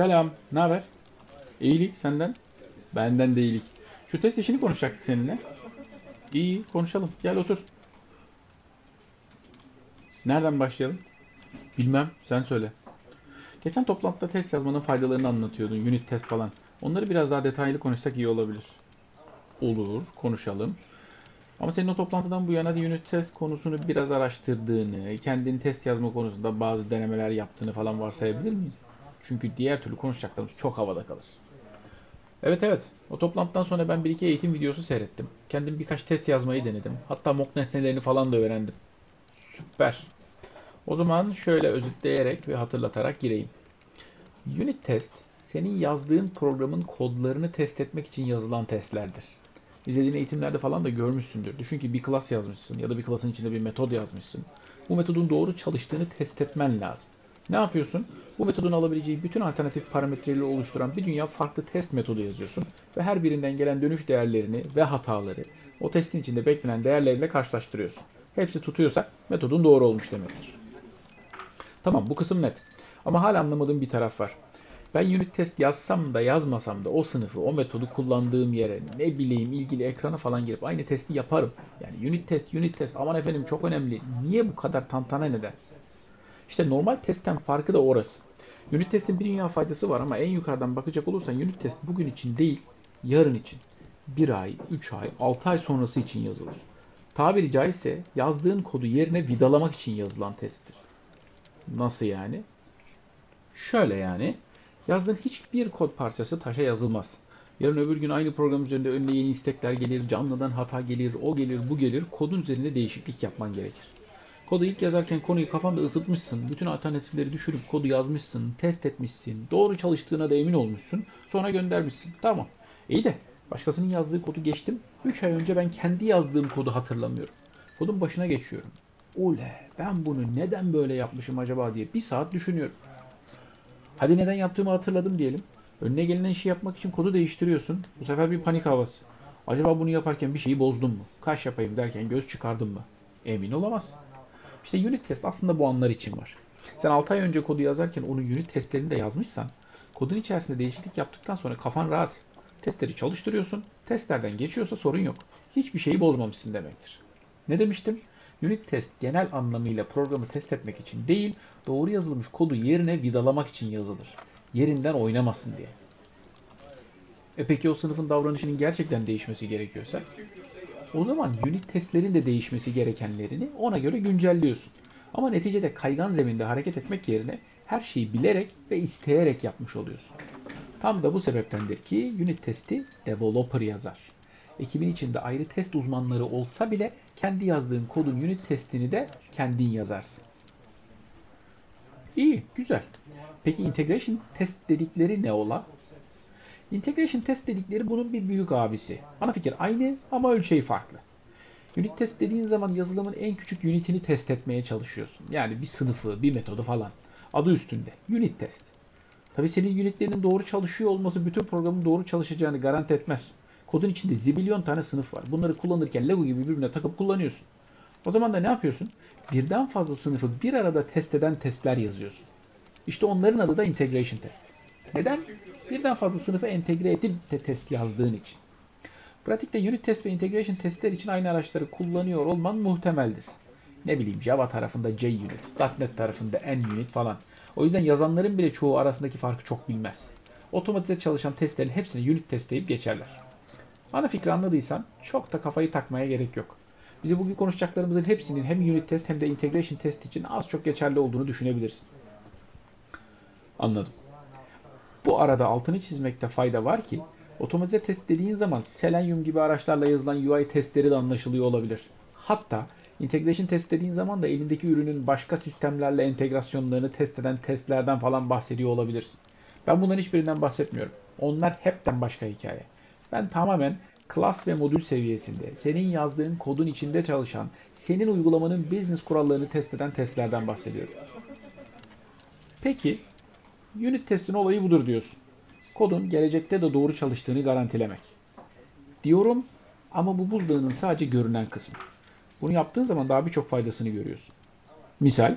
Selam. Ne haber? İyilik senden. Benden de iyilik. Şu test işini konuşacaktık seninle. İyi konuşalım. Gel otur. Nereden başlayalım? Bilmem. Sen söyle. Geçen toplantıda test yazmanın faydalarını anlatıyordun. Unit test falan. Onları biraz daha detaylı konuşsak iyi olabilir. Olur. Konuşalım. Ama senin o toplantıdan bu yana da unit test konusunu biraz araştırdığını, kendini test yazma konusunda bazı denemeler yaptığını falan varsayabilir miyim? Çünkü diğer türlü konuşacaklarımız çok havada kalır. Evet evet. O toplantıdan sonra ben bir iki eğitim videosu seyrettim. Kendim birkaç test yazmayı denedim. Hatta mock nesnelerini falan da öğrendim. Süper. O zaman şöyle özetleyerek ve hatırlatarak gireyim. Unit test, senin yazdığın programın kodlarını test etmek için yazılan testlerdir. İzlediğin eğitimlerde falan da görmüşsündür. Düşün ki bir klas yazmışsın ya da bir klasın içinde bir metod yazmışsın. Bu metodun doğru çalıştığını test etmen lazım. Ne yapıyorsun? Bu metodun alabileceği bütün alternatif parametreleri oluşturan bir dünya farklı test metodu yazıyorsun ve her birinden gelen dönüş değerlerini ve hataları o testin içinde beklenen değerleriyle karşılaştırıyorsun. Hepsi tutuyorsa metodun doğru olmuş demektir. Tamam bu kısım net. Ama hala anlamadığım bir taraf var. Ben unit test yazsam da yazmasam da o sınıfı, o metodu kullandığım yere ne bileyim ilgili ekrana falan girip aynı testi yaparım. Yani unit test, unit test aman efendim çok önemli. Niye bu kadar tantana neden? İşte normal testten farkı da orası. Unit testin bir dünya faydası var ama en yukarıdan bakacak olursan unit test bugün için değil, yarın için. Bir ay, üç ay, altı ay sonrası için yazılır. Tabiri caizse yazdığın kodu yerine vidalamak için yazılan testtir. Nasıl yani? Şöyle yani. Yazdığın hiçbir kod parçası taşa yazılmaz. Yarın öbür gün aynı program üzerinde önüne yeni istekler gelir, canlıdan hata gelir, o gelir, bu gelir. Kodun üzerinde değişiklik yapman gerekir. Kodu ilk yazarken konuyu kafanda ısıtmışsın, bütün alternatifleri düşürüp kodu yazmışsın, test etmişsin, doğru çalıştığına da emin olmuşsun, sonra göndermişsin. Tamam. İyi de başkasının yazdığı kodu geçtim. 3 ay önce ben kendi yazdığım kodu hatırlamıyorum. Kodun başına geçiyorum. Ule ben bunu neden böyle yapmışım acaba diye bir saat düşünüyorum. Hadi neden yaptığımı hatırladım diyelim. Önüne gelinen işi yapmak için kodu değiştiriyorsun. Bu sefer bir panik havası. Acaba bunu yaparken bir şeyi bozdum mu? Kaş yapayım derken göz çıkardım mı? Emin olamazsın. İşte unit test aslında bu anlar için var. Sen 6 ay önce kodu yazarken onun unit testlerini de yazmışsan, kodun içerisinde değişiklik yaptıktan sonra kafan rahat. Testleri çalıştırıyorsun, testlerden geçiyorsa sorun yok. Hiçbir şeyi bozmamışsın demektir. Ne demiştim? Unit test genel anlamıyla programı test etmek için değil, doğru yazılmış kodu yerine vidalamak için yazılır. Yerinden oynamasın diye. E peki o sınıfın davranışının gerçekten değişmesi gerekiyorsa? O zaman unit testlerin de değişmesi gerekenlerini ona göre güncelliyorsun. Ama neticede kaygan zeminde hareket etmek yerine her şeyi bilerek ve isteyerek yapmış oluyorsun. Tam da bu sebeptendir ki unit testi developer yazar. Ekibin içinde ayrı test uzmanları olsa bile kendi yazdığın kodun unit testini de kendin yazarsın. İyi, güzel. Peki integration test dedikleri ne ola? Integration test dedikleri bunun bir büyük abisi. Ana fikir aynı ama ölçeği farklı. Unit test dediğin zaman yazılımın en küçük unitini test etmeye çalışıyorsun. Yani bir sınıfı, bir metodu falan. Adı üstünde. Unit test. Tabi senin unitlerinin doğru çalışıyor olması bütün programın doğru çalışacağını garanti etmez. Kodun içinde zibilyon tane sınıf var. Bunları kullanırken Lego gibi birbirine takıp kullanıyorsun. O zaman da ne yapıyorsun? Birden fazla sınıfı bir arada test eden testler yazıyorsun. İşte onların adı da integration test. Neden? Birden fazla sınıfı entegre edip de test yazdığın için. Pratikte unit test ve integration testler için aynı araçları kullanıyor olman muhtemeldir. Ne bileyim Java tarafında JUnit, .NET tarafında NUnit falan. O yüzden yazanların bile çoğu arasındaki farkı çok bilmez. Otomatize çalışan testlerin hepsini unit test deyip geçerler. Ana fikri anladıysan çok da kafayı takmaya gerek yok. Bizi bugün konuşacaklarımızın hepsinin hem unit test hem de integration test için az çok geçerli olduğunu düşünebilirsin. Anladım. Bu arada altını çizmekte fayda var ki otomatize test dediğin zaman Selenium gibi araçlarla yazılan UI testleri de anlaşılıyor olabilir. Hatta integration test dediğin zaman da elindeki ürünün başka sistemlerle entegrasyonlarını test eden testlerden falan bahsediyor olabilirsin. Ben bunların hiçbirinden bahsetmiyorum. Onlar hepten başka hikaye. Ben tamamen klas ve modül seviyesinde senin yazdığın kodun içinde çalışan, senin uygulamanın business kurallarını test eden testlerden bahsediyorum. Peki Unit testin olayı budur diyorsun. Kodun gelecekte de doğru çalıştığını garantilemek. Diyorum ama bu buzdağının sadece görünen kısmı. Bunu yaptığın zaman daha birçok faydasını görüyorsun. Misal,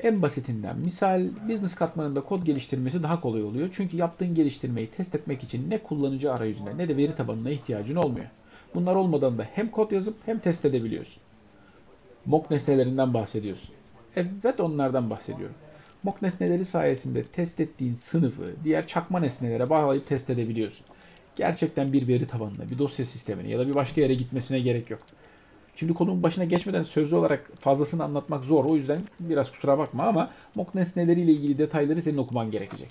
En basitinden misal business katmanında kod geliştirmesi daha kolay oluyor. Çünkü yaptığın geliştirmeyi test etmek için ne kullanıcı arayüzüne ne de veri tabanına ihtiyacın olmuyor. Bunlar olmadan da hem kod yazıp hem test edebiliyorsun. Mock nesnelerinden bahsediyorsun. Evet onlardan bahsediyorum. Mock nesneleri sayesinde test ettiğin sınıfı diğer çakma nesnelere bağlayıp test edebiliyorsun. Gerçekten bir veri tabanına, bir dosya sistemine ya da bir başka yere gitmesine gerek yok. Şimdi konunun başına geçmeden sözlü olarak fazlasını anlatmak zor. O yüzden biraz kusura bakma ama mock nesneleriyle ilgili detayları senin okuman gerekecek.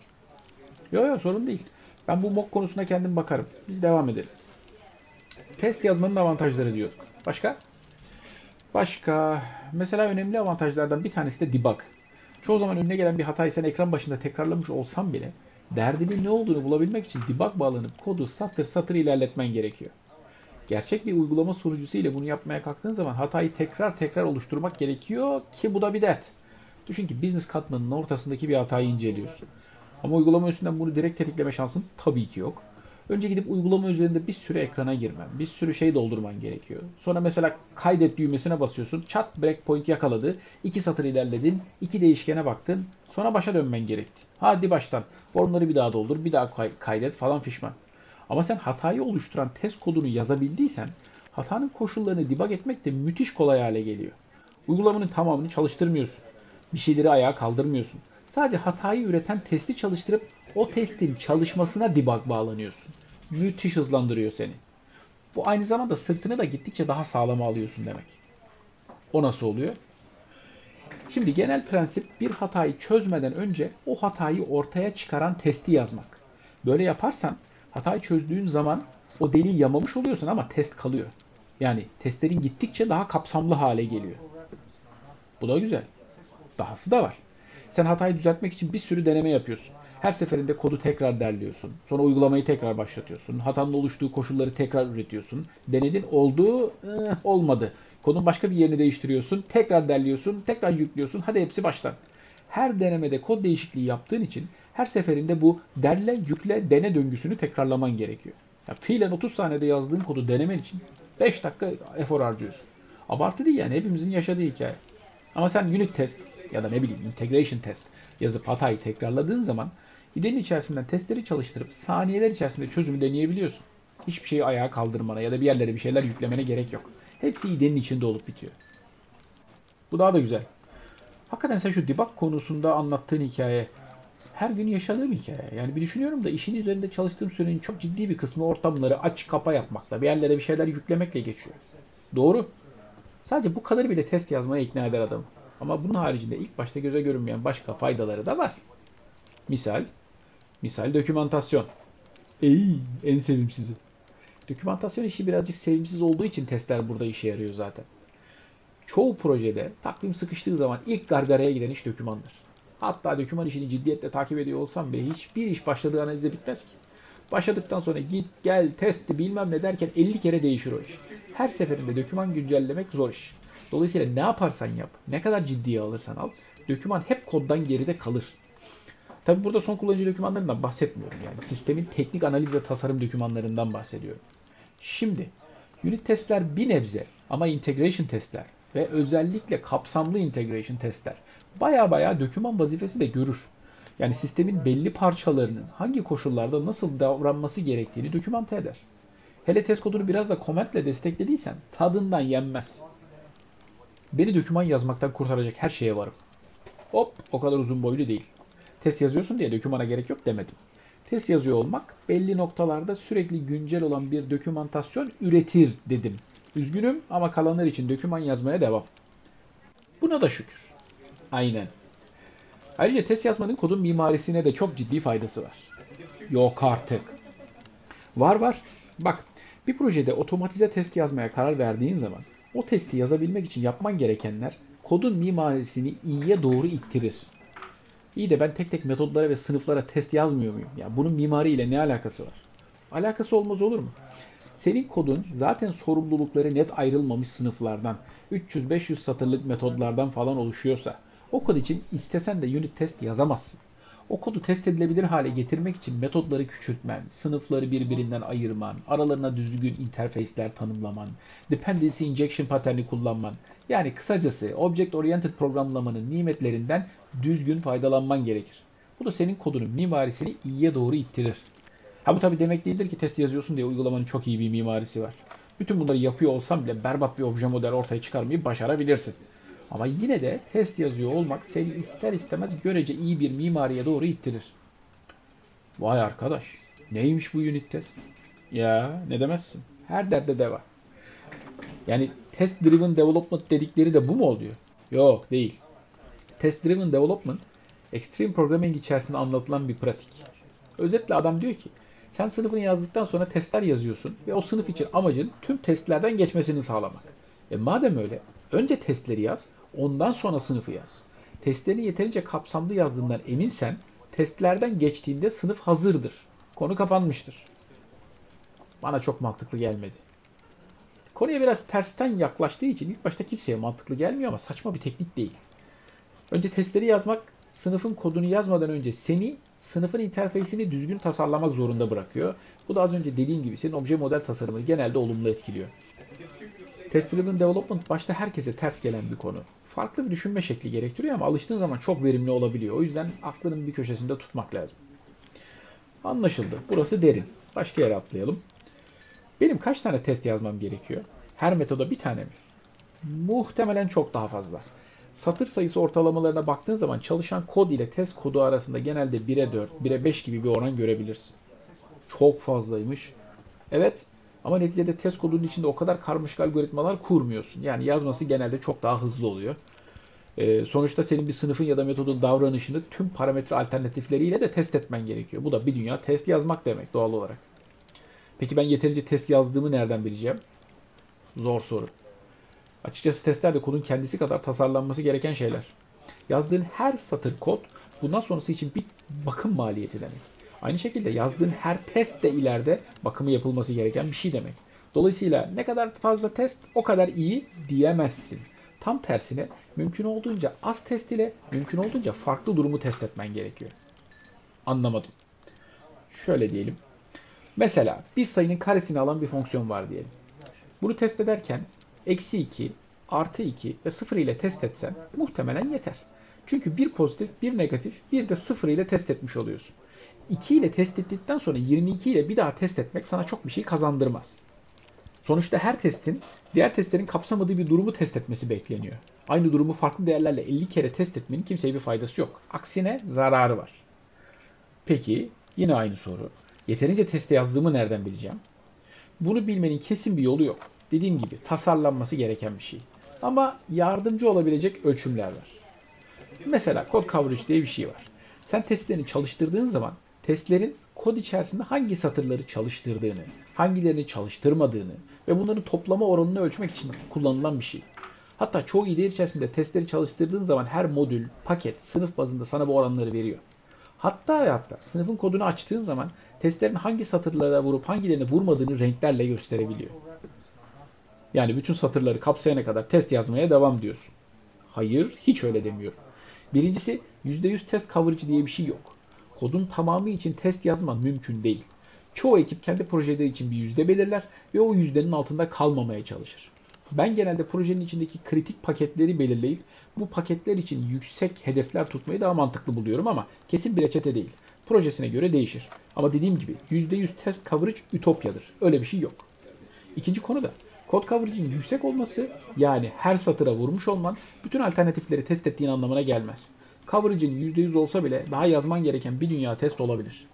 Yok yok sorun değil. Ben bu mock konusuna kendim bakarım. Biz devam edelim. Test yazmanın avantajları diyor. Başka? Başka. Mesela önemli avantajlardan bir tanesi de debug. Çoğu zaman önüne gelen bir hatayı sen ekran başında tekrarlamış olsan bile derdinin ne olduğunu bulabilmek için debug bağlanıp kodu satır satır ilerletmen gerekiyor. Gerçek bir uygulama sunucusu ile bunu yapmaya kalktığın zaman hatayı tekrar tekrar oluşturmak gerekiyor ki bu da bir dert. Düşün ki business katmanının ortasındaki bir hatayı inceliyorsun. Ama uygulama üstünden bunu direkt tetikleme şansın tabii ki yok. Önce gidip uygulama üzerinde bir sürü ekrana girmen, bir sürü şey doldurman gerekiyor. Sonra mesela kaydet düğmesine basıyorsun. Chat breakpoint yakaladı. iki satır ilerledin. iki değişkene baktın. Sonra başa dönmen gerekti. Hadi baştan. Formları bir daha doldur, bir daha kaydet falan fişman. Ama sen hatayı oluşturan test kodunu yazabildiysen hatanın koşullarını debug etmek de müthiş kolay hale geliyor. Uygulamanın tamamını çalıştırmıyorsun. Bir şeyleri ayağa kaldırmıyorsun. Sadece hatayı üreten testi çalıştırıp o testin çalışmasına debug bağlanıyorsun. Müthiş hızlandırıyor seni. Bu aynı zamanda sırtını da gittikçe daha sağlama alıyorsun demek. O nasıl oluyor? Şimdi genel prensip bir hatayı çözmeden önce o hatayı ortaya çıkaran testi yazmak. Böyle yaparsan hatayı çözdüğün zaman o deliği yamamış oluyorsun ama test kalıyor. Yani testlerin gittikçe daha kapsamlı hale geliyor. Bu da güzel. Dahası da var. Sen hatayı düzeltmek için bir sürü deneme yapıyorsun. Her seferinde kodu tekrar derliyorsun. Sonra uygulamayı tekrar başlatıyorsun. Hatanın oluştuğu koşulları tekrar üretiyorsun. Denedin oldu, eh, olmadı. Kodun başka bir yerini değiştiriyorsun. Tekrar derliyorsun, tekrar yüklüyorsun. Hadi hepsi baştan. Her denemede kod değişikliği yaptığın için her seferinde bu derle, yükle, dene döngüsünü tekrarlaman gerekiyor. Ya fiilen 30 saniyede yazdığın kodu denemen için 5 dakika efor harcıyorsun. Abartı değil yani hepimizin yaşadığı hikaye. Ama sen unit test ya da ne bileyim integration test yazıp hatayı tekrarladığın zaman IDE'nin içerisinden testleri çalıştırıp saniyeler içerisinde çözümü deneyebiliyorsun. Hiçbir şeyi ayağa kaldırmana ya da bir yerlere bir şeyler yüklemene gerek yok. Hepsi IDE'nin içinde olup bitiyor. Bu daha da güzel. Hakikaten sen şu debug konusunda anlattığın hikaye her gün yaşadığım hikaye. Yani bir düşünüyorum da işin üzerinde çalıştığım sürenin çok ciddi bir kısmı ortamları aç kapa yapmakla, bir yerlere bir şeyler yüklemekle geçiyor. Doğru. Sadece bu kadar bile test yazmaya ikna eder adamı. Ama bunun haricinde ilk başta göze görünmeyen başka faydaları da var. Misal, misal dokümantasyon. Ey, en sevimsizi. Dokümantasyon işi birazcık sevimsiz olduğu için testler burada işe yarıyor zaten. Çoğu projede takvim sıkıştığı zaman ilk gargaraya giden iş dokümandır. Hatta doküman işini ciddiyetle takip ediyor olsam bile hiçbir iş başladığı analize bitmez ki. Başladıktan sonra git gel testi bilmem ne derken 50 kere değişir o iş. Her seferinde doküman güncellemek zor iş. Dolayısıyla ne yaparsan yap, ne kadar ciddiye alırsan al, doküman hep koddan geride kalır. Tabi burada son kullanıcı dokümanlarından bahsetmiyorum yani. Sistemin teknik analiz ve tasarım dokümanlarından bahsediyorum. Şimdi unit testler bir nebze ama integration testler ve özellikle kapsamlı integration testler baya baya doküman vazifesi de görür. Yani sistemin belli parçalarının hangi koşullarda nasıl davranması gerektiğini dokümante eder. Hele test kodunu biraz da komentle desteklediysen tadından yenmez. Beni doküman yazmaktan kurtaracak her şeye varım. Hop o kadar uzun boylu değil. Test yazıyorsun diye dokümana gerek yok demedim. Test yazıyor olmak belli noktalarda sürekli güncel olan bir dokümantasyon üretir dedim. Üzgünüm ama kalanlar için doküman yazmaya devam. Buna da şükür. Aynen. Ayrıca test yazmanın kodun mimarisine de çok ciddi faydası var. Yok artık. Var var. Bak bir projede otomatize test yazmaya karar verdiğin zaman o testi yazabilmek için yapman gerekenler kodun mimarisini iyiye doğru ittirir. İyi de ben tek tek metodlara ve sınıflara test yazmıyor muyum? Ya bunun mimariyle ne alakası var? Alakası olmaz olur mu? Senin kodun zaten sorumlulukları net ayrılmamış sınıflardan, 300-500 satırlık metodlardan falan oluşuyorsa, o kod için istesen de unit test yazamazsın. O kodu test edilebilir hale getirmek için metodları küçültmen, sınıfları birbirinden ayırman, aralarına düzgün interface'ler tanımlaman, dependency injection paterni kullanman. Yani kısacası object oriented programlamanın nimetlerinden düzgün faydalanman gerekir. Bu da senin kodunun mimarisini iyiye doğru ittirir. Ha bu tabi demek değildir ki test yazıyorsun diye uygulamanın çok iyi bir mimarisi var. Bütün bunları yapıyor olsam bile berbat bir obje model ortaya çıkarmayı başarabilirsin. Ama yine de test yazıyor olmak seni ister istemez görece iyi bir mimariye doğru ittirir. Vay arkadaş, neymiş bu unit test? Ya ne demezsin. Her derde deva. Yani test driven development dedikleri de bu mu oluyor? Yok değil. Test driven development extreme programming içerisinde anlatılan bir pratik. Özetle adam diyor ki sen sınıfını yazdıktan sonra testler yazıyorsun ve o sınıf için amacın tüm testlerden geçmesini sağlamak. E madem öyle önce testleri yaz ondan sonra sınıfı yaz. Testlerini yeterince kapsamlı yazdığından eminsen testlerden geçtiğinde sınıf hazırdır. Konu kapanmıştır. Bana çok mantıklı gelmedi. Konuya biraz tersten yaklaştığı için ilk başta kimseye mantıklı gelmiyor ama saçma bir teknik değil. Önce testleri yazmak sınıfın kodunu yazmadan önce seni sınıfın interfeysini düzgün tasarlamak zorunda bırakıyor. Bu da az önce dediğim gibi senin obje model tasarımını genelde olumlu etkiliyor. Test Driven Development başta herkese ters gelen bir konu. Farklı bir düşünme şekli gerektiriyor ama alıştığın zaman çok verimli olabiliyor. O yüzden aklının bir köşesinde tutmak lazım. Anlaşıldı. Burası derin. Başka yere atlayalım. Benim kaç tane test yazmam gerekiyor? Her metoda bir tane mi? Muhtemelen çok daha fazla. Satır sayısı ortalamalarına baktığın zaman çalışan kod ile test kodu arasında genelde 1'e 4, 1'e 5 gibi bir oran görebilirsin. Çok fazlaymış. Evet ama neticede test kodunun içinde o kadar karmaşık algoritmalar kurmuyorsun. Yani yazması genelde çok daha hızlı oluyor. Ee, sonuçta senin bir sınıfın ya da metodun davranışını tüm parametre alternatifleriyle de test etmen gerekiyor. Bu da bir dünya test yazmak demek doğal olarak. Peki ben yeterince test yazdığımı nereden bileceğim? Zor soru. Açıkçası testler de kodun kendisi kadar tasarlanması gereken şeyler. Yazdığın her satır kod bundan sonrası için bir bakım maliyeti demek. Aynı şekilde yazdığın her test de ileride bakımı yapılması gereken bir şey demek. Dolayısıyla ne kadar fazla test o kadar iyi diyemezsin. Tam tersine mümkün olduğunca az test ile mümkün olduğunca farklı durumu test etmen gerekiyor. Anlamadım. Şöyle diyelim. Mesela bir sayının karesini alan bir fonksiyon var diyelim. Bunu test ederken eksi 2, artı 2 ve 0 ile test etsen muhtemelen yeter. Çünkü bir pozitif, bir negatif, bir de 0 ile test etmiş oluyorsun. 2 ile test ettikten sonra 22 ile bir daha test etmek sana çok bir şey kazandırmaz. Sonuçta her testin diğer testlerin kapsamadığı bir durumu test etmesi bekleniyor. Aynı durumu farklı değerlerle 50 kere test etmenin kimseye bir faydası yok. Aksine zararı var. Peki yine aynı soru. Yeterince teste yazdığımı nereden bileceğim? Bunu bilmenin kesin bir yolu yok. Dediğim gibi tasarlanması gereken bir şey. Ama yardımcı olabilecek ölçümler var. Mesela kod coverage diye bir şey var. Sen testlerini çalıştırdığın zaman testlerin kod içerisinde hangi satırları çalıştırdığını, hangilerini çalıştırmadığını ve bunların toplama oranını ölçmek için kullanılan bir şey. Hatta çoğu IDE içerisinde testleri çalıştırdığın zaman her modül, paket, sınıf bazında sana bu oranları veriyor. Hatta hatta sınıfın kodunu açtığın zaman testlerin hangi satırlara vurup hangilerine vurmadığını renklerle gösterebiliyor. Yani bütün satırları kapsayana kadar test yazmaya devam diyorsun. Hayır, hiç öyle demiyorum. Birincisi %100 test coverage diye bir şey yok. Kodun tamamı için test yazman mümkün değil. Çoğu ekip kendi projeleri için bir yüzde belirler ve o yüzdenin altında kalmamaya çalışır. Ben genelde projenin içindeki kritik paketleri belirleyip bu paketler için yüksek hedefler tutmayı daha mantıklı buluyorum ama kesin bir reçete değil. Projesine göre değişir. Ama dediğim gibi %100 test coverage ütopyadır. Öyle bir şey yok. İkinci konu da kod coverage'in yüksek olması yani her satıra vurmuş olman bütün alternatifleri test ettiğin anlamına gelmez. Coverage'in %100 olsa bile daha yazman gereken bir dünya test olabilir.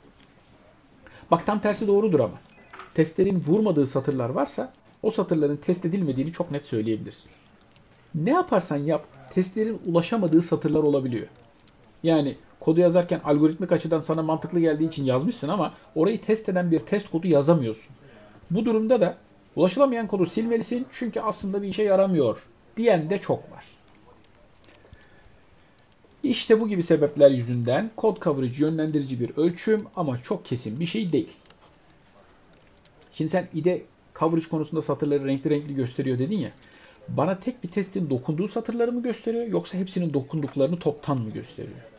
Bak tam tersi doğrudur ama. Testlerin vurmadığı satırlar varsa o satırların test edilmediğini çok net söyleyebilirsin. Ne yaparsan yap testlerin ulaşamadığı satırlar olabiliyor. Yani kodu yazarken algoritmik açıdan sana mantıklı geldiği için yazmışsın ama orayı test eden bir test kodu yazamıyorsun. Bu durumda da ulaşılamayan kodu silmelisin çünkü aslında bir işe yaramıyor diyen de çok var. İşte bu gibi sebepler yüzünden kod coverage yönlendirici bir ölçüm ama çok kesin bir şey değil. Şimdi sen IDE coverage konusunda satırları renkli renkli gösteriyor dedin ya. Bana tek bir testin dokunduğu satırları mı gösteriyor yoksa hepsinin dokunduklarını toptan mı gösteriyor?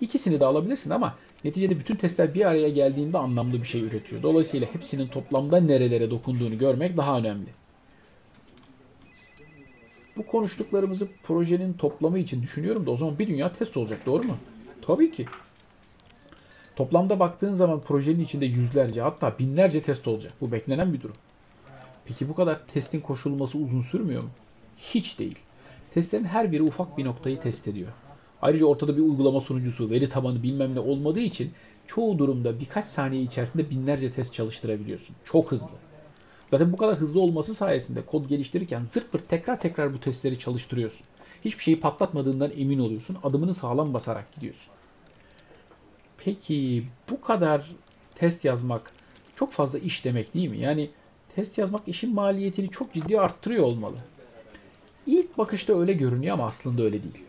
İkisini de alabilirsin ama neticede bütün testler bir araya geldiğinde anlamlı bir şey üretiyor. Dolayısıyla hepsinin toplamda nerelere dokunduğunu görmek daha önemli. Bu konuştuklarımızı projenin toplamı için düşünüyorum da o zaman bir dünya test olacak doğru mu? Tabii ki. Toplamda baktığın zaman projenin içinde yüzlerce hatta binlerce test olacak. Bu beklenen bir durum. Peki bu kadar testin koşulması uzun sürmüyor mu? Hiç değil. Testlerin her biri ufak bir noktayı test ediyor. Ayrıca ortada bir uygulama sunucusu, veri tabanı bilmem ne olmadığı için çoğu durumda birkaç saniye içerisinde binlerce test çalıştırabiliyorsun. Çok hızlı. Zaten bu kadar hızlı olması sayesinde kod geliştirirken zırt pırt tekrar tekrar bu testleri çalıştırıyorsun. Hiçbir şeyi patlatmadığından emin oluyorsun. Adımını sağlam basarak gidiyorsun. Peki bu kadar test yazmak çok fazla iş demek değil mi? Yani test yazmak işin maliyetini çok ciddi arttırıyor olmalı. İlk bakışta öyle görünüyor ama aslında öyle değil.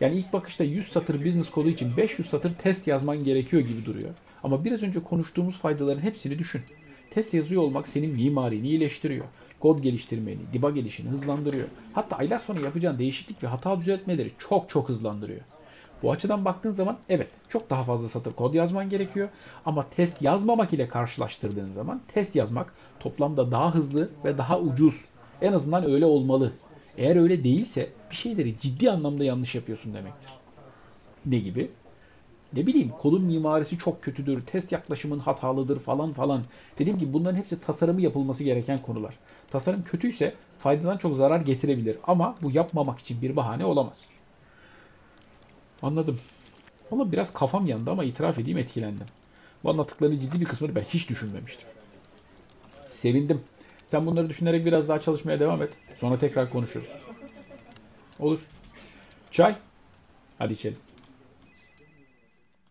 Yani ilk bakışta 100 satır business kodu için 500 satır test yazman gerekiyor gibi duruyor. Ama biraz önce konuştuğumuz faydaların hepsini düşün. Test yazıyor olmak senin mimarini iyileştiriyor. Kod geliştirmeni, debug gelişini hızlandırıyor. Hatta aylar sonra yapacağın değişiklik ve hata düzeltmeleri çok çok hızlandırıyor. Bu açıdan baktığın zaman evet çok daha fazla satır kod yazman gerekiyor. Ama test yazmamak ile karşılaştırdığın zaman test yazmak toplamda daha hızlı ve daha ucuz. En azından öyle olmalı. Eğer öyle değilse bir şeyleri ciddi anlamda yanlış yapıyorsun demektir. Ne gibi? Ne bileyim kodun mimarisi çok kötüdür, test yaklaşımın hatalıdır falan falan. Dediğim gibi bunların hepsi tasarımı yapılması gereken konular. Tasarım kötüyse faydadan çok zarar getirebilir ama bu yapmamak için bir bahane olamaz. Anladım. Valla biraz kafam yandı ama itiraf edeyim etkilendim. Bu anlattıklarının ciddi bir kısmını ben hiç düşünmemiştim. Sevindim. Sen bunları düşünerek biraz daha çalışmaya devam et. Sonra tekrar konuşuruz. Olur. Çay? Hadi içelim.